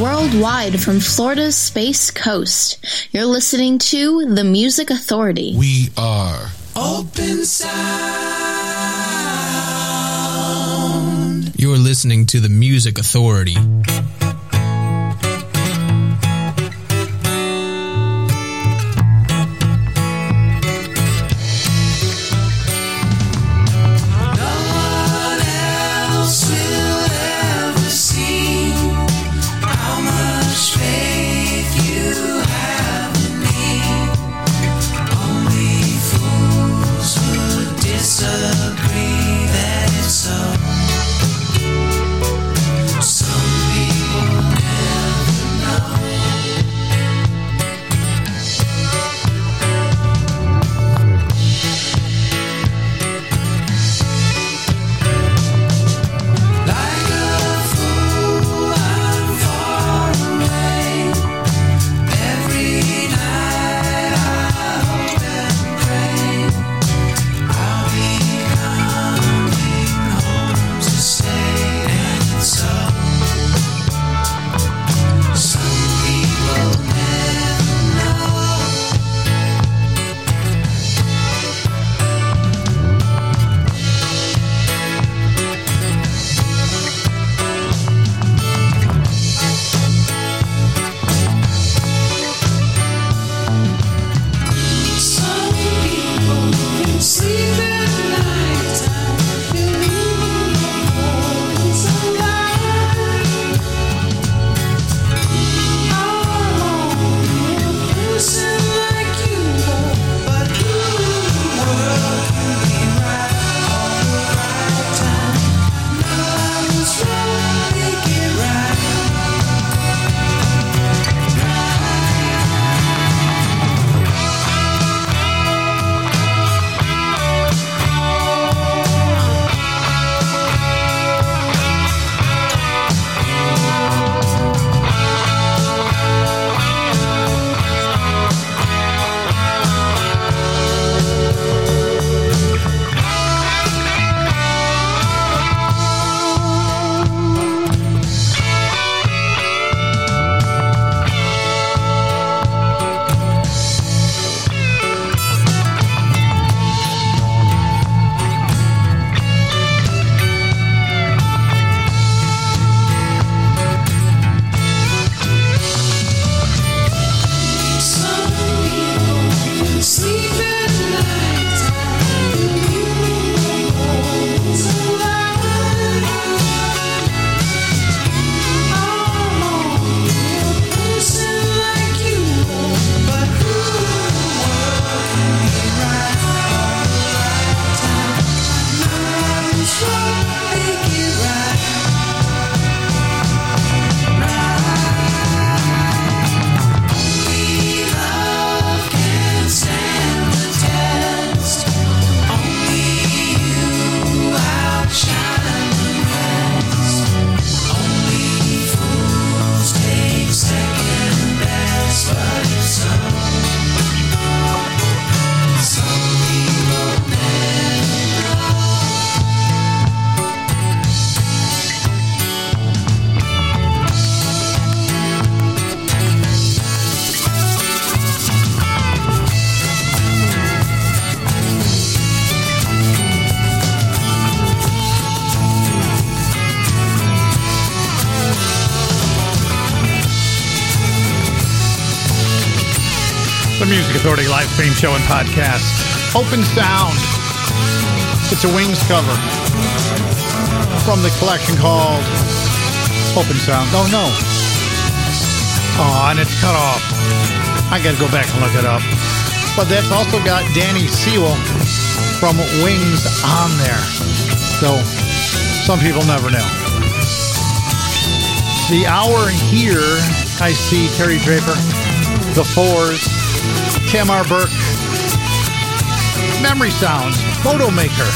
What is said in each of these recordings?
worldwide from Florida's Space Coast. You're listening to The Music Authority. We are Open Sound. You're listening to The Music Authority. Authority live stream show and podcast. Open Sound. It's a Wings cover from the collection called Open Sound. Oh, no. Oh, and it's cut off. I got to go back and look it up. But that's also got Denny Seiwell from Wings on there. So some people never know. The hour here, I see Terry Draper, The Fours, Tamar Burke, Memory Sounds, Fotomaker,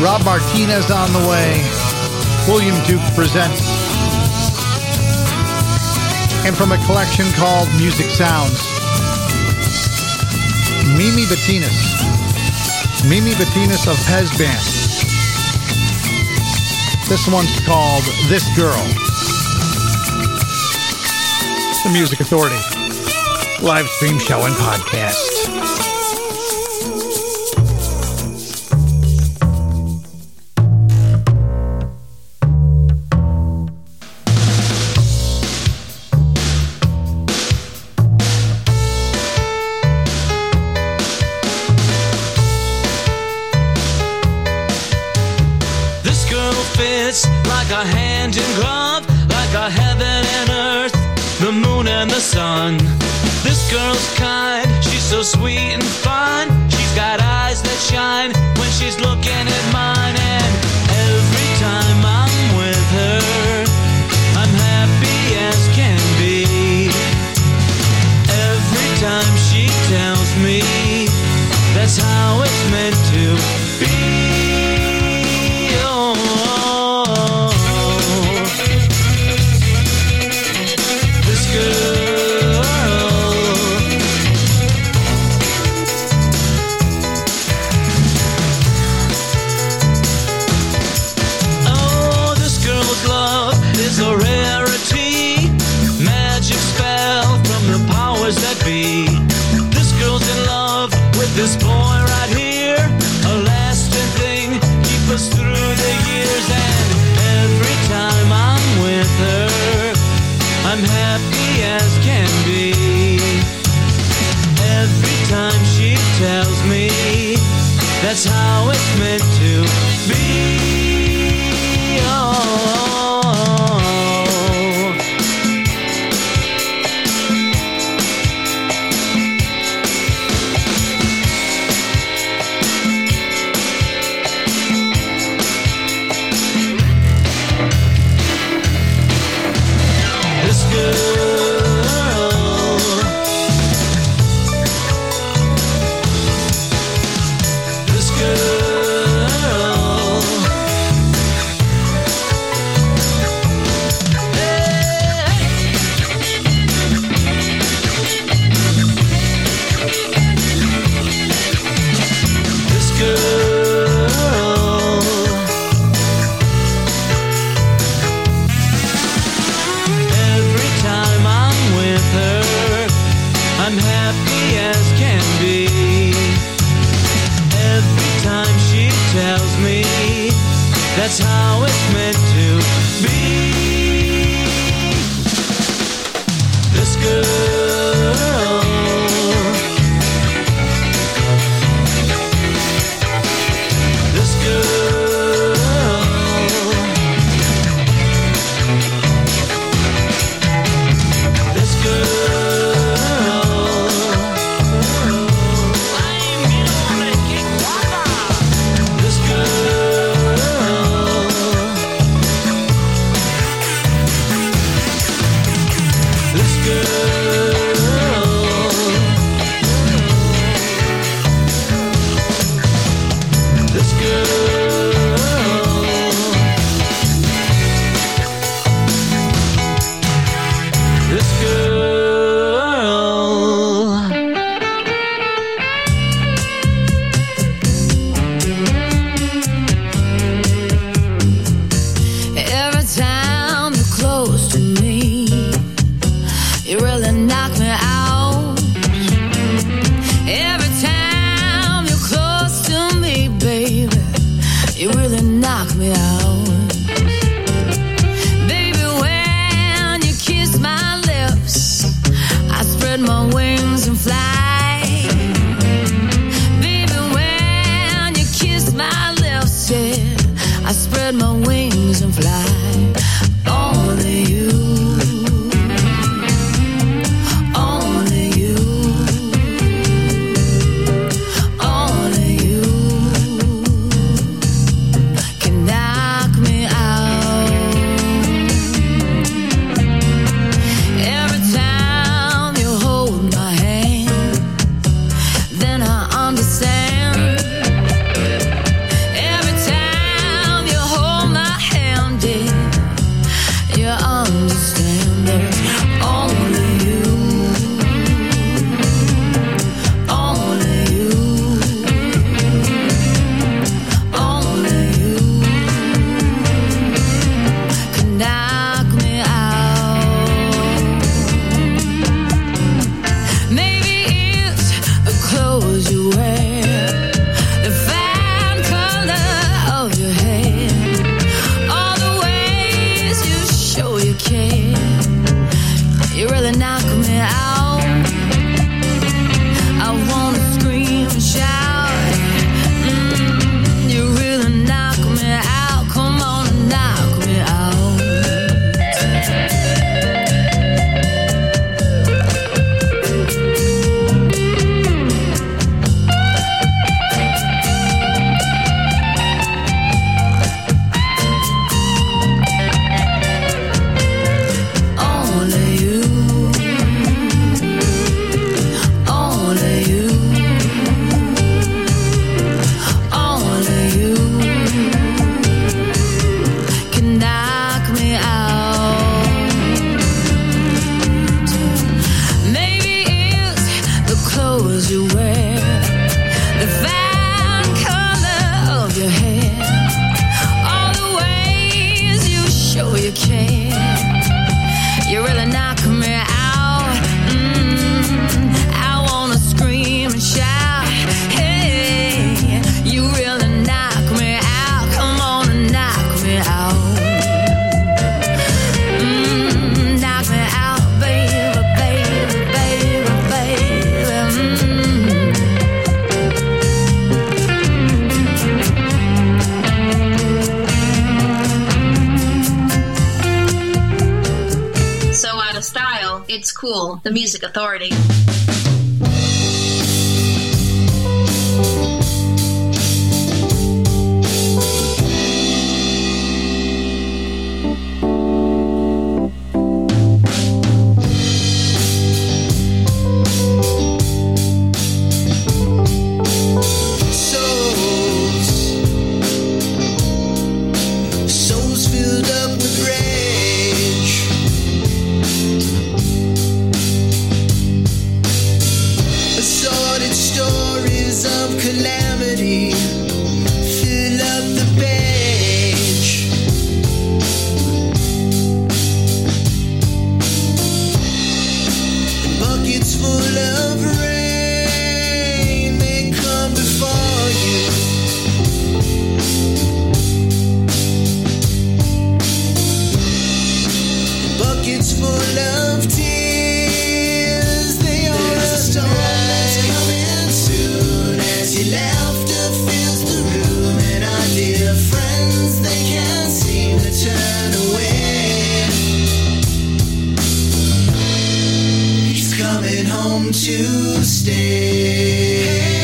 Rob Martinez on the way, William Duke presents, and from a collection called Music Sounds, Mimi Betinis, Mimi Betinis of Pez Band. This one's called This Girl. The Music Authority live stream show and podcast. She's got eyes that shine when she's looking at mine. The music Authority. Coming home to stay.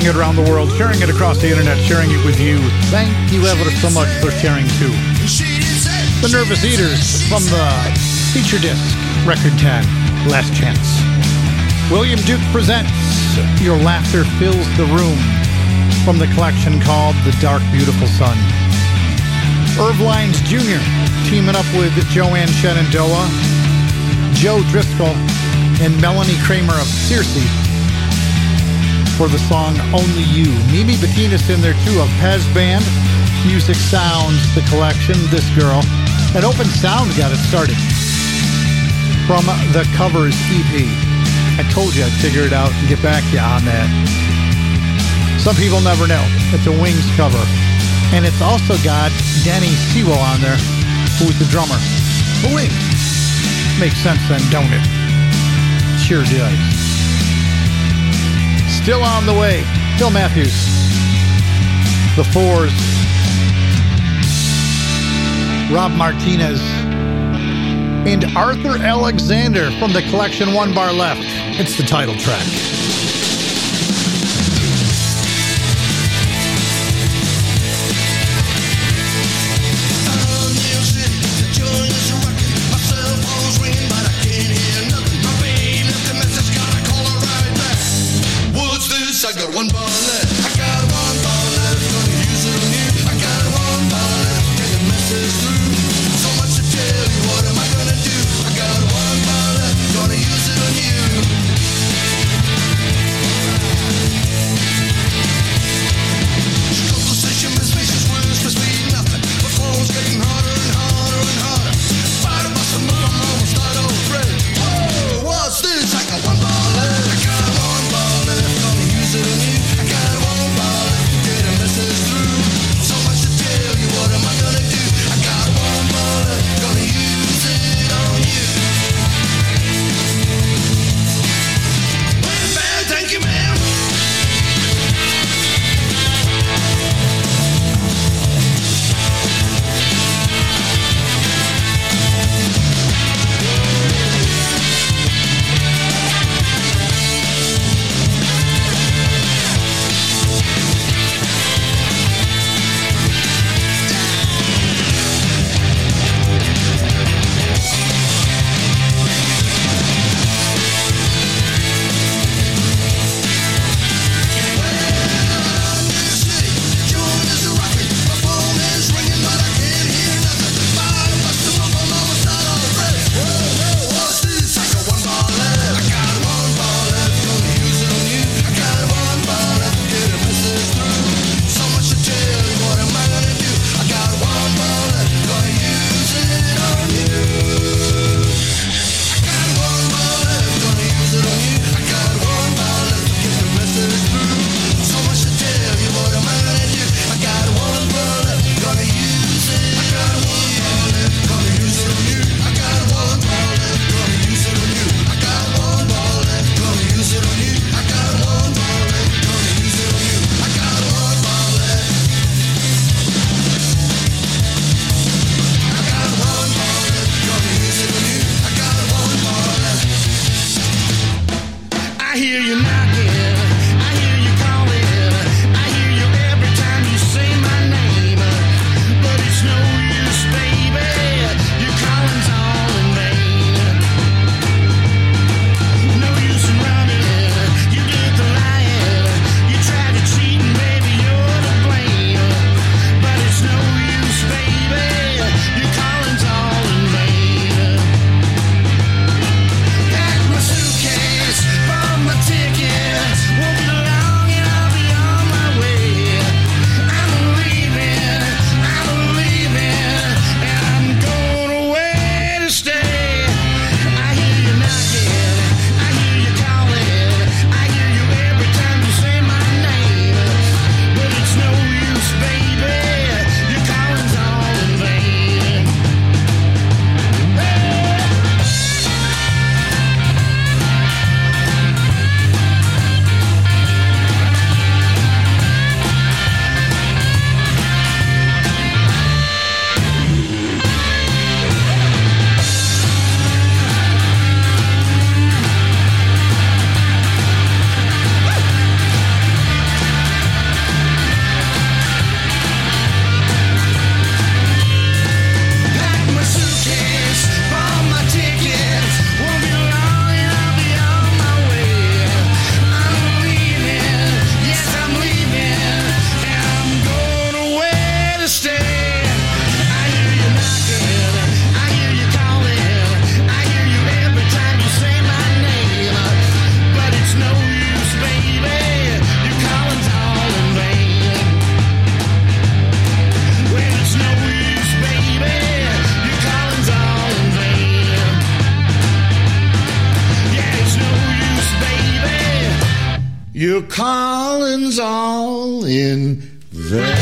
Sharing it around the world, sharing it across the internet, sharing it with you. Thank you ever so much for sharing too. The Nervous Eaters from the feature disc, Record 10, Last Chance. William Duke presents Your Laughter Fills the Room from the collection called The Dark Beautiful Sun. Irv Lyons Jr. teaming up with Joanne Shenandoah, Joe Driscoll, and Melanie Krahmer of SIRSY for the song Only You. Mimi Betinis in there too of Pez Band, Music Sounds, the collection, This Girl. And Open Sound got it started from the Covers EP. I told you I'd figure it out and get back to you on that. Some people never know. It's a Wings cover. And it's also got Denny Seiwell on there, who's the drummer. for Wings. Makes sense then, don't it? Sure does. Still on the way. Phil Matthews. The Fours. Rob Martinez. And Arthur Alexander from the collection One Bar Left. It's the title track. All in vain.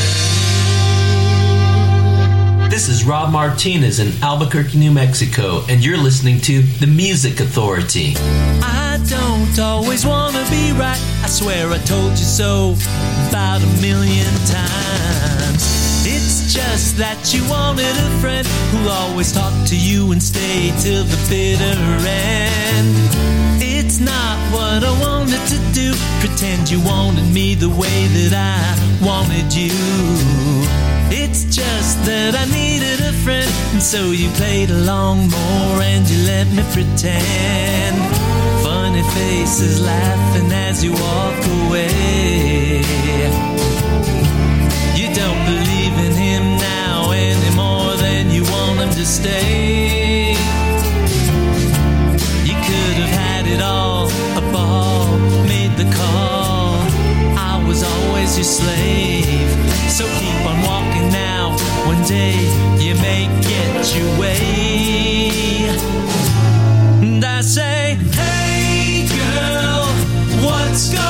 This is Rob Martinez in Albuquerque, New Mexico, and you're listening to The Music Authority. I don't always want to be right. I swear I told you so about a million times. It's just that you wanted a friend who'll always talk to you and stay till the bitter end. Not what I wanted to do. Pretend you wanted me the way that I wanted you. It's just that I needed a friend, and so you played along more and you let me pretend. Funny faces laughing as you walk away. You don't believe in him now any more than you want him to stay. Your slave, so keep on walking now. One day you may get your way. And I say, Hey girl, what's going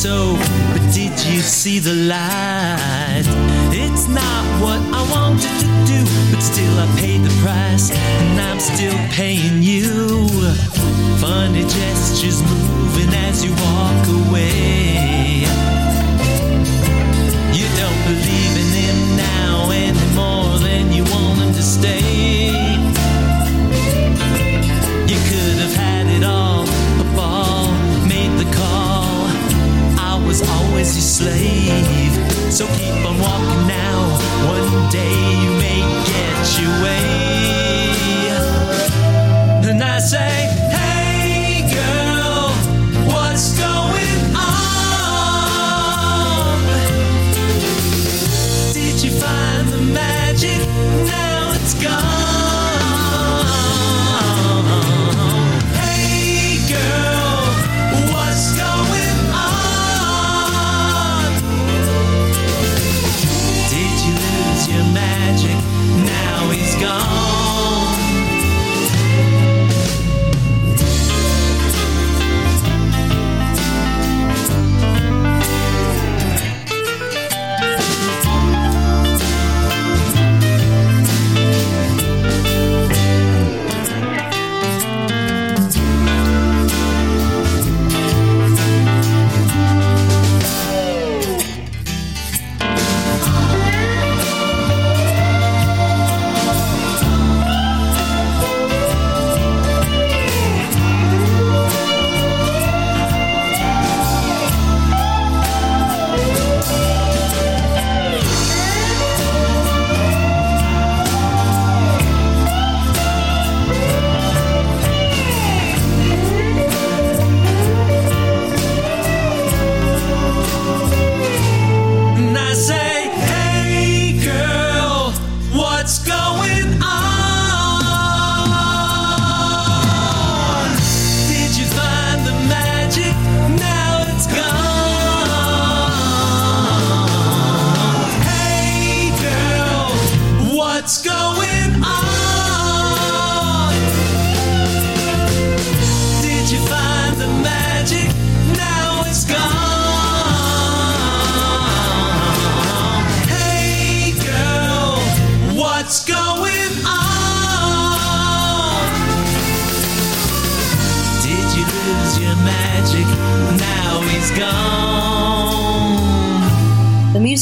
so. But did you see the light? It's not what I wanted to do, but still I paid the price, and I'm still paying you. Funny gestures moving as you walk away. Slave, so keep on walking now. One day you may get your way. And I say,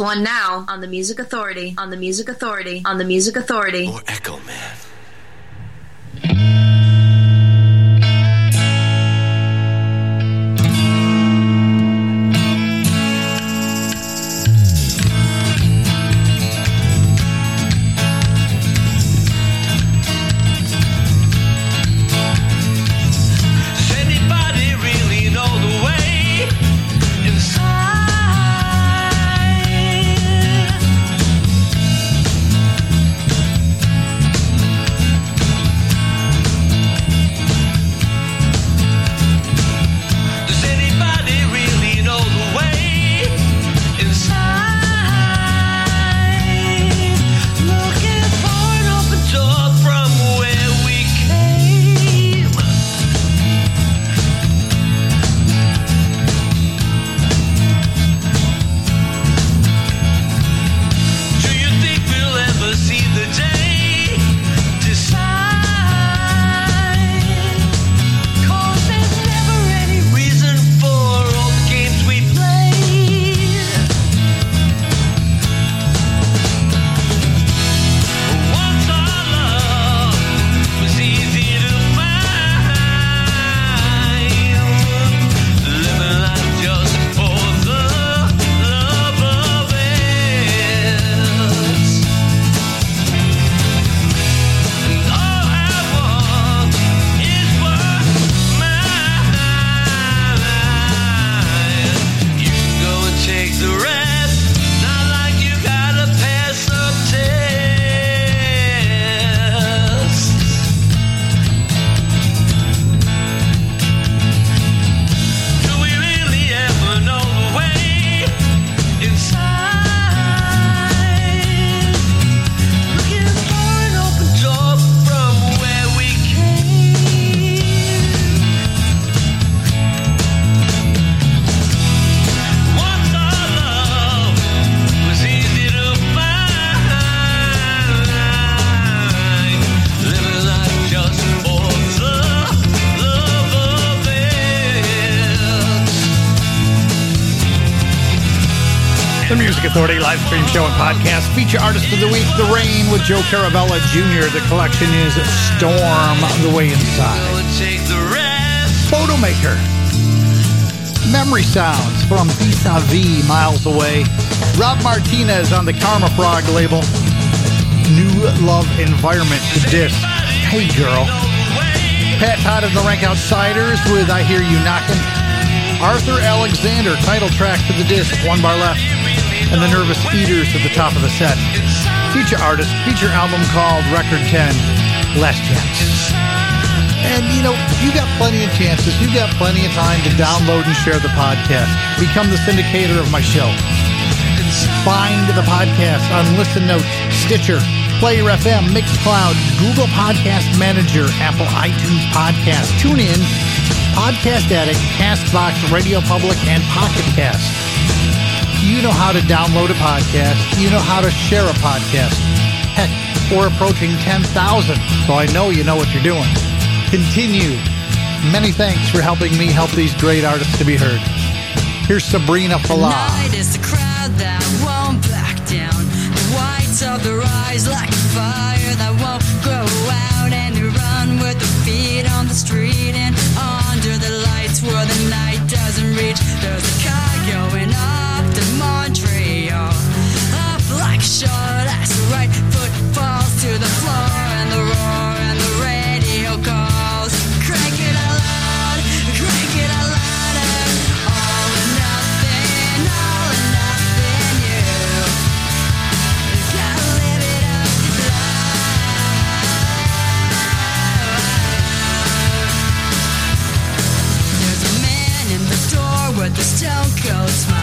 One now on the Music Authority, on the Music Authority, on the Music Authority. Or Echo Me. Authority live stream show and podcast. Feature artist of the week, The Rain with Joe Caravella Jr. The collection is Storm the Way Inside. Fotomaker. Memory Sounds from Vis a Vis Miles Away. Rob Martinez on the Karma Frog label. New Love Environment to disc. Hey Girl. Pat Todd of the Rank Outsiders with I Hear You Knocking. Arthur Alexander, title track to the disc, one bar left. And the Nervous Eaters at the top of the set. Feature artist, feature album called Record 10, Last Chance. And you know, you got plenty of chances. You got plenty of time to download and share the podcast. Become the syndicator of my show. Find the podcast on Listen Notes, Stitcher, Player FM, Mixcloud, Google Podcast Manager, Apple iTunes Podcast, TuneIn, Podcast Addict, Castbox, Radio Public, and Pocket Cast. You know how to download a podcast. You know how to share a podcast. Heck, we're approaching 10,000, so I know you know what you're doing. Continue. Many thanks for helping me help these great artists to be heard. Here's Sabrina Falah. Night is the crowd that won't back down. The whites of their eyes like fire that won't go out. And they run with their feet on the street and under the lights where the night doesn't reach. There's a car going Shot as the right foot falls to the floor. And the roar and the radio calls. Crank it out loud, crank it out louder. All or nothing, all or nothing, you. Gotta live it up There's a man in the store with a stone cold smile.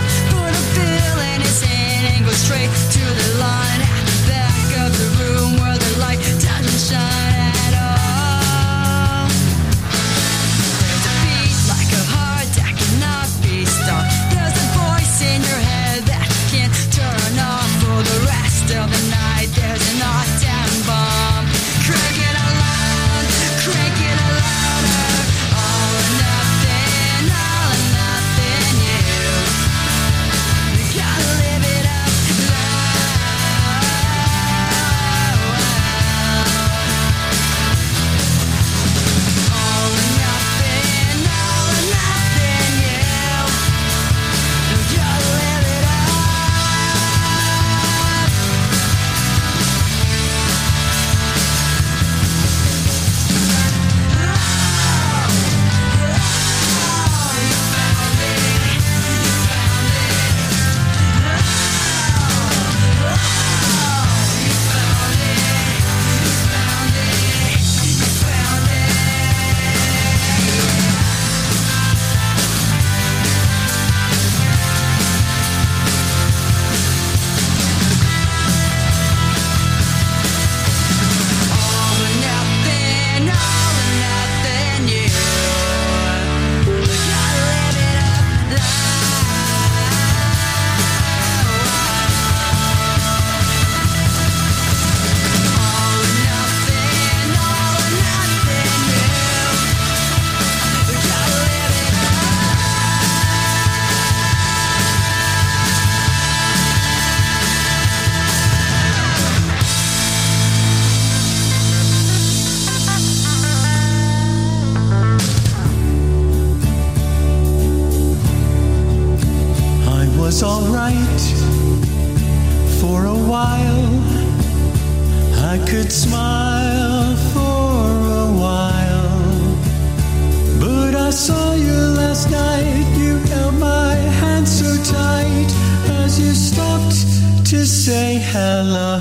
To say hello.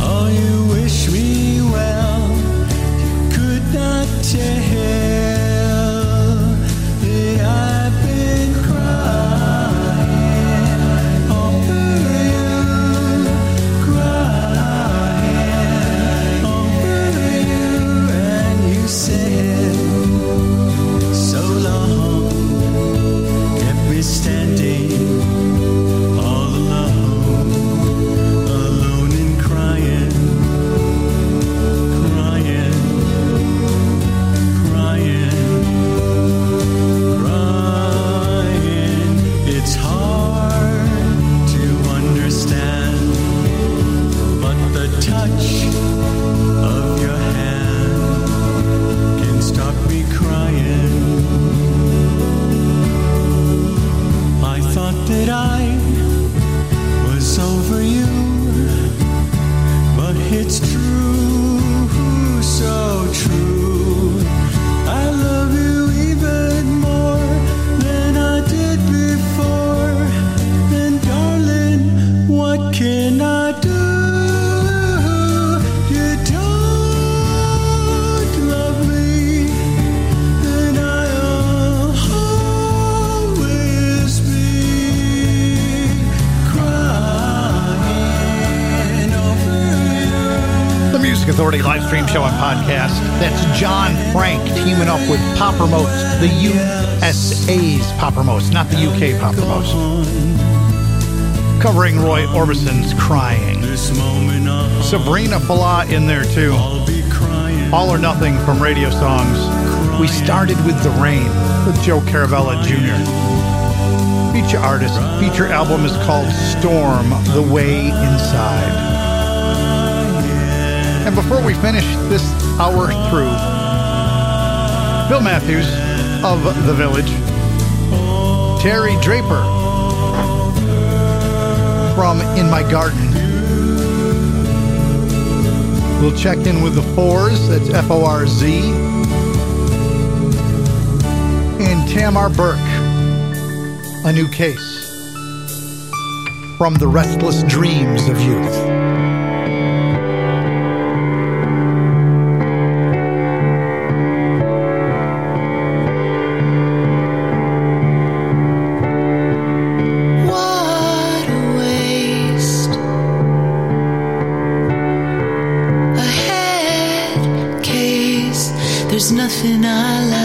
Oh, you wish me well. You could not tell Crying. This moment I'll Sabrina Falah in there too. be crying. All or Nothing from Radio Songs. We started with The Rain with Joe Caravella Jr. Feature artist. Feature album is called Storm, The Way Inside. And before we finish this hour through, Bill Matthews of The Village, Terry Draper from In My Garden. We'll check in with the Forz, that's F O R Z, and Tamar Burke, A New Case from The Restless Dreams of Youth. There's nothing I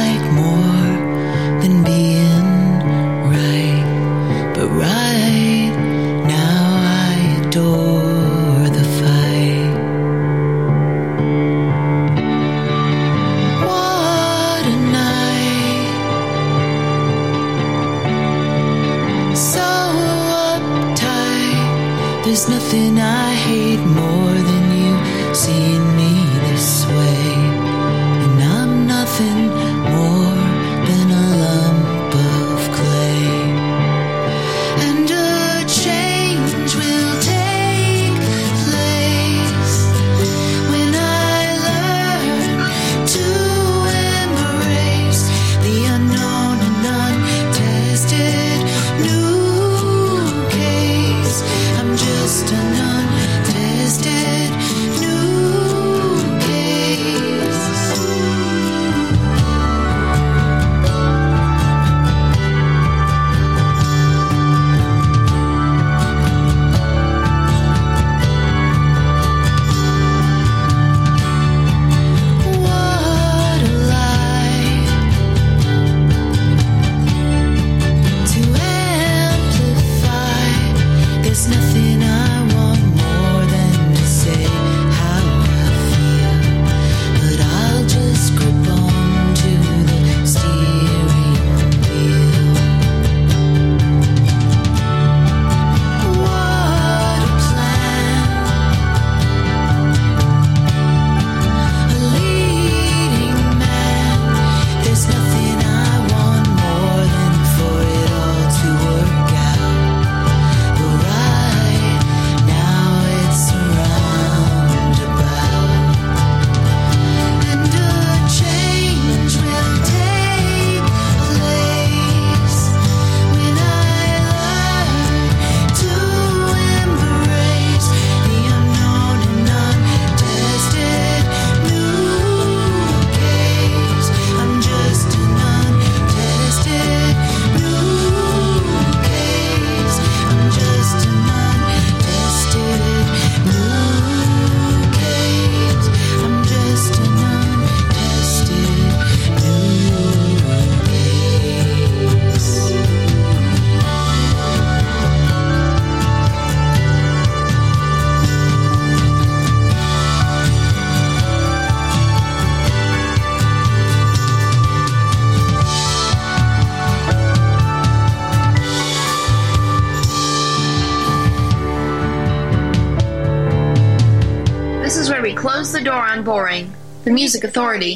door on boring. The Music Authority.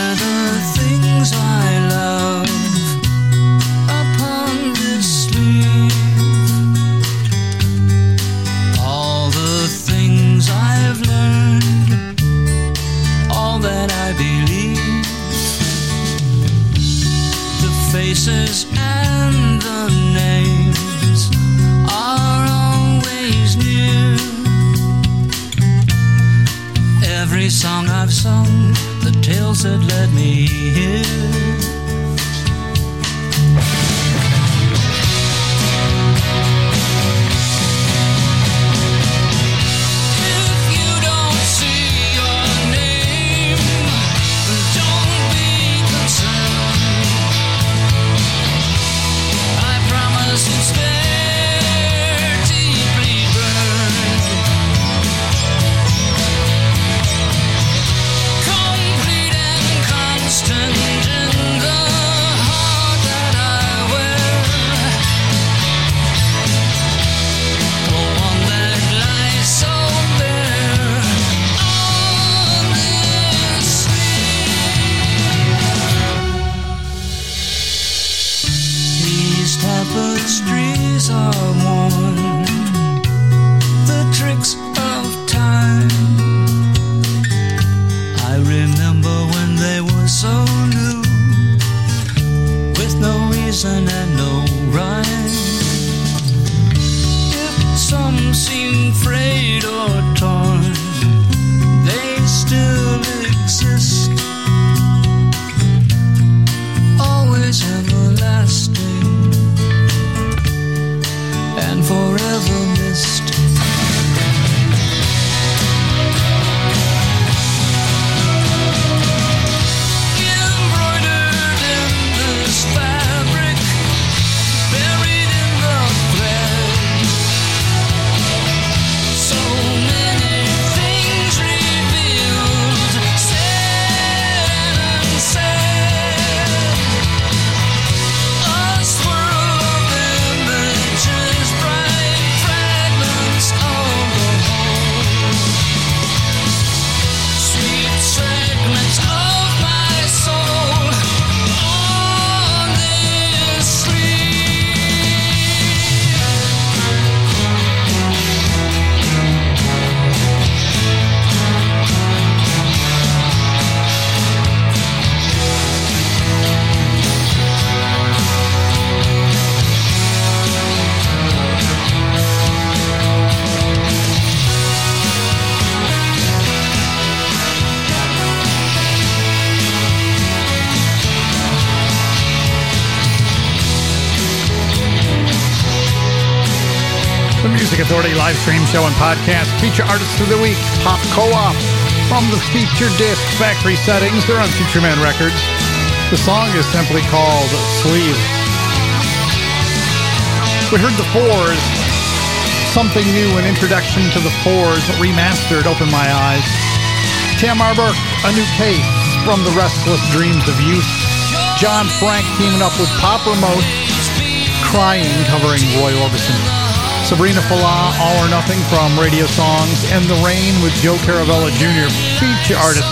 Live stream show and podcast. Feature artists of the week, Pop Co-op from the feature disc Factory Settings. They're on Future Man Records. The song is simply called Sleeve. We heard the Forz, something new, an introduction to the Forz, remastered. Open my eyes. Tamar Burke, a new case from the Restless Dreams of Youth. John Frank teaming up with Pop Remote, Crying, covering Roy Orbison. Sabrina Fala, All or Nothing from Radio Songs, and The Rain with Joe Caravella Jr., feature artist,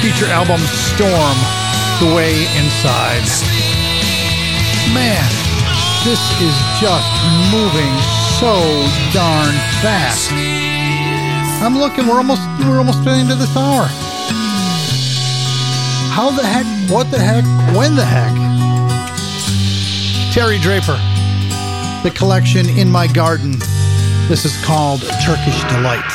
feature album Storm, The Way Inside. Man, this is just moving so darn fast. I'm looking, we're almost we're almost getting to this hour. How the heck, what the heck, when the heck? Terry Draper the collection In My Garden. This is called Turkish Delights.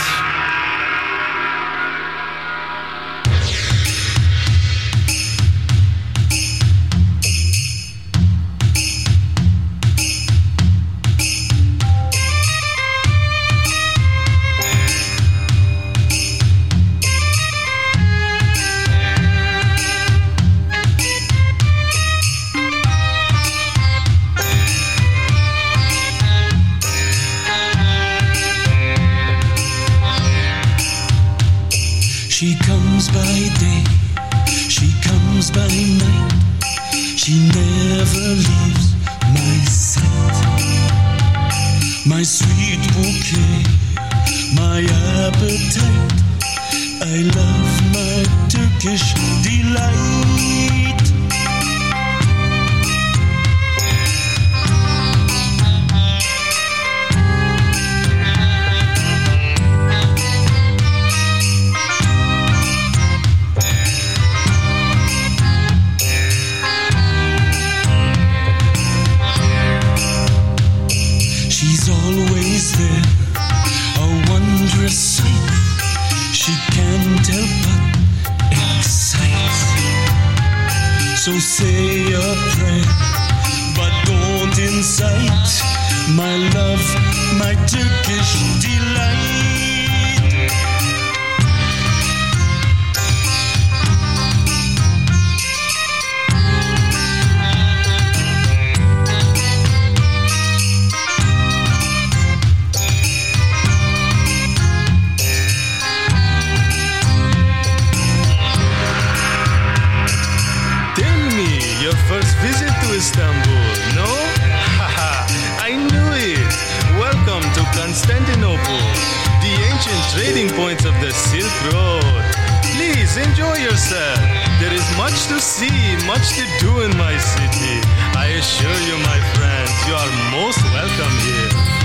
To see, much to do in my city. I assure you, my friends, you are most welcome here.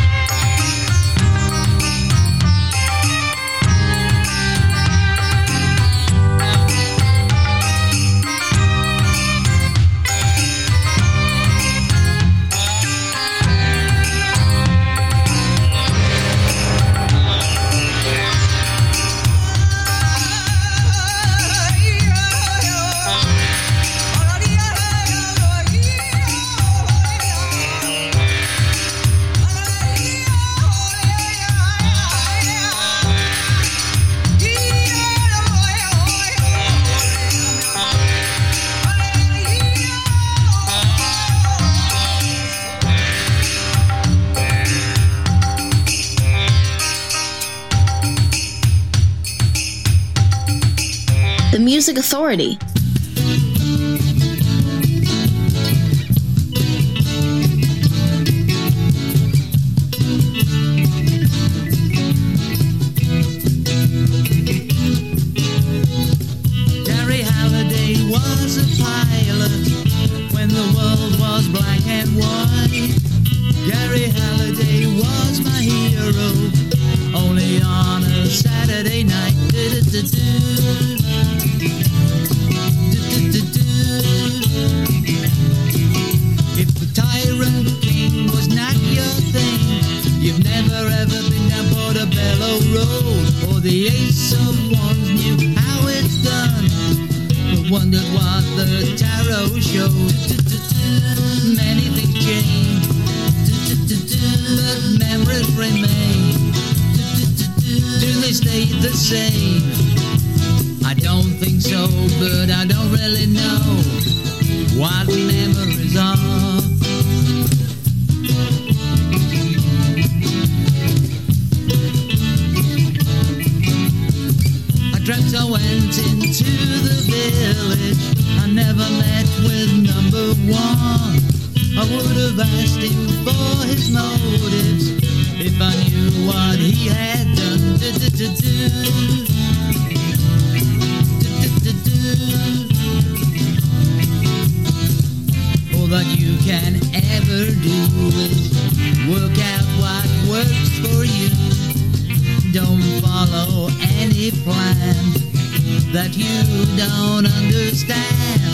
Authority. Memories remain. Do they stay the same? I don't think so, but I don't really know what memories are. I dreamt I went into the village. I never met with number one. I would have asked him for his motives if I knew what he had done. Du-du-du-du. All that you can ever do is work out what works for you. Don't follow any plan that you don't understand.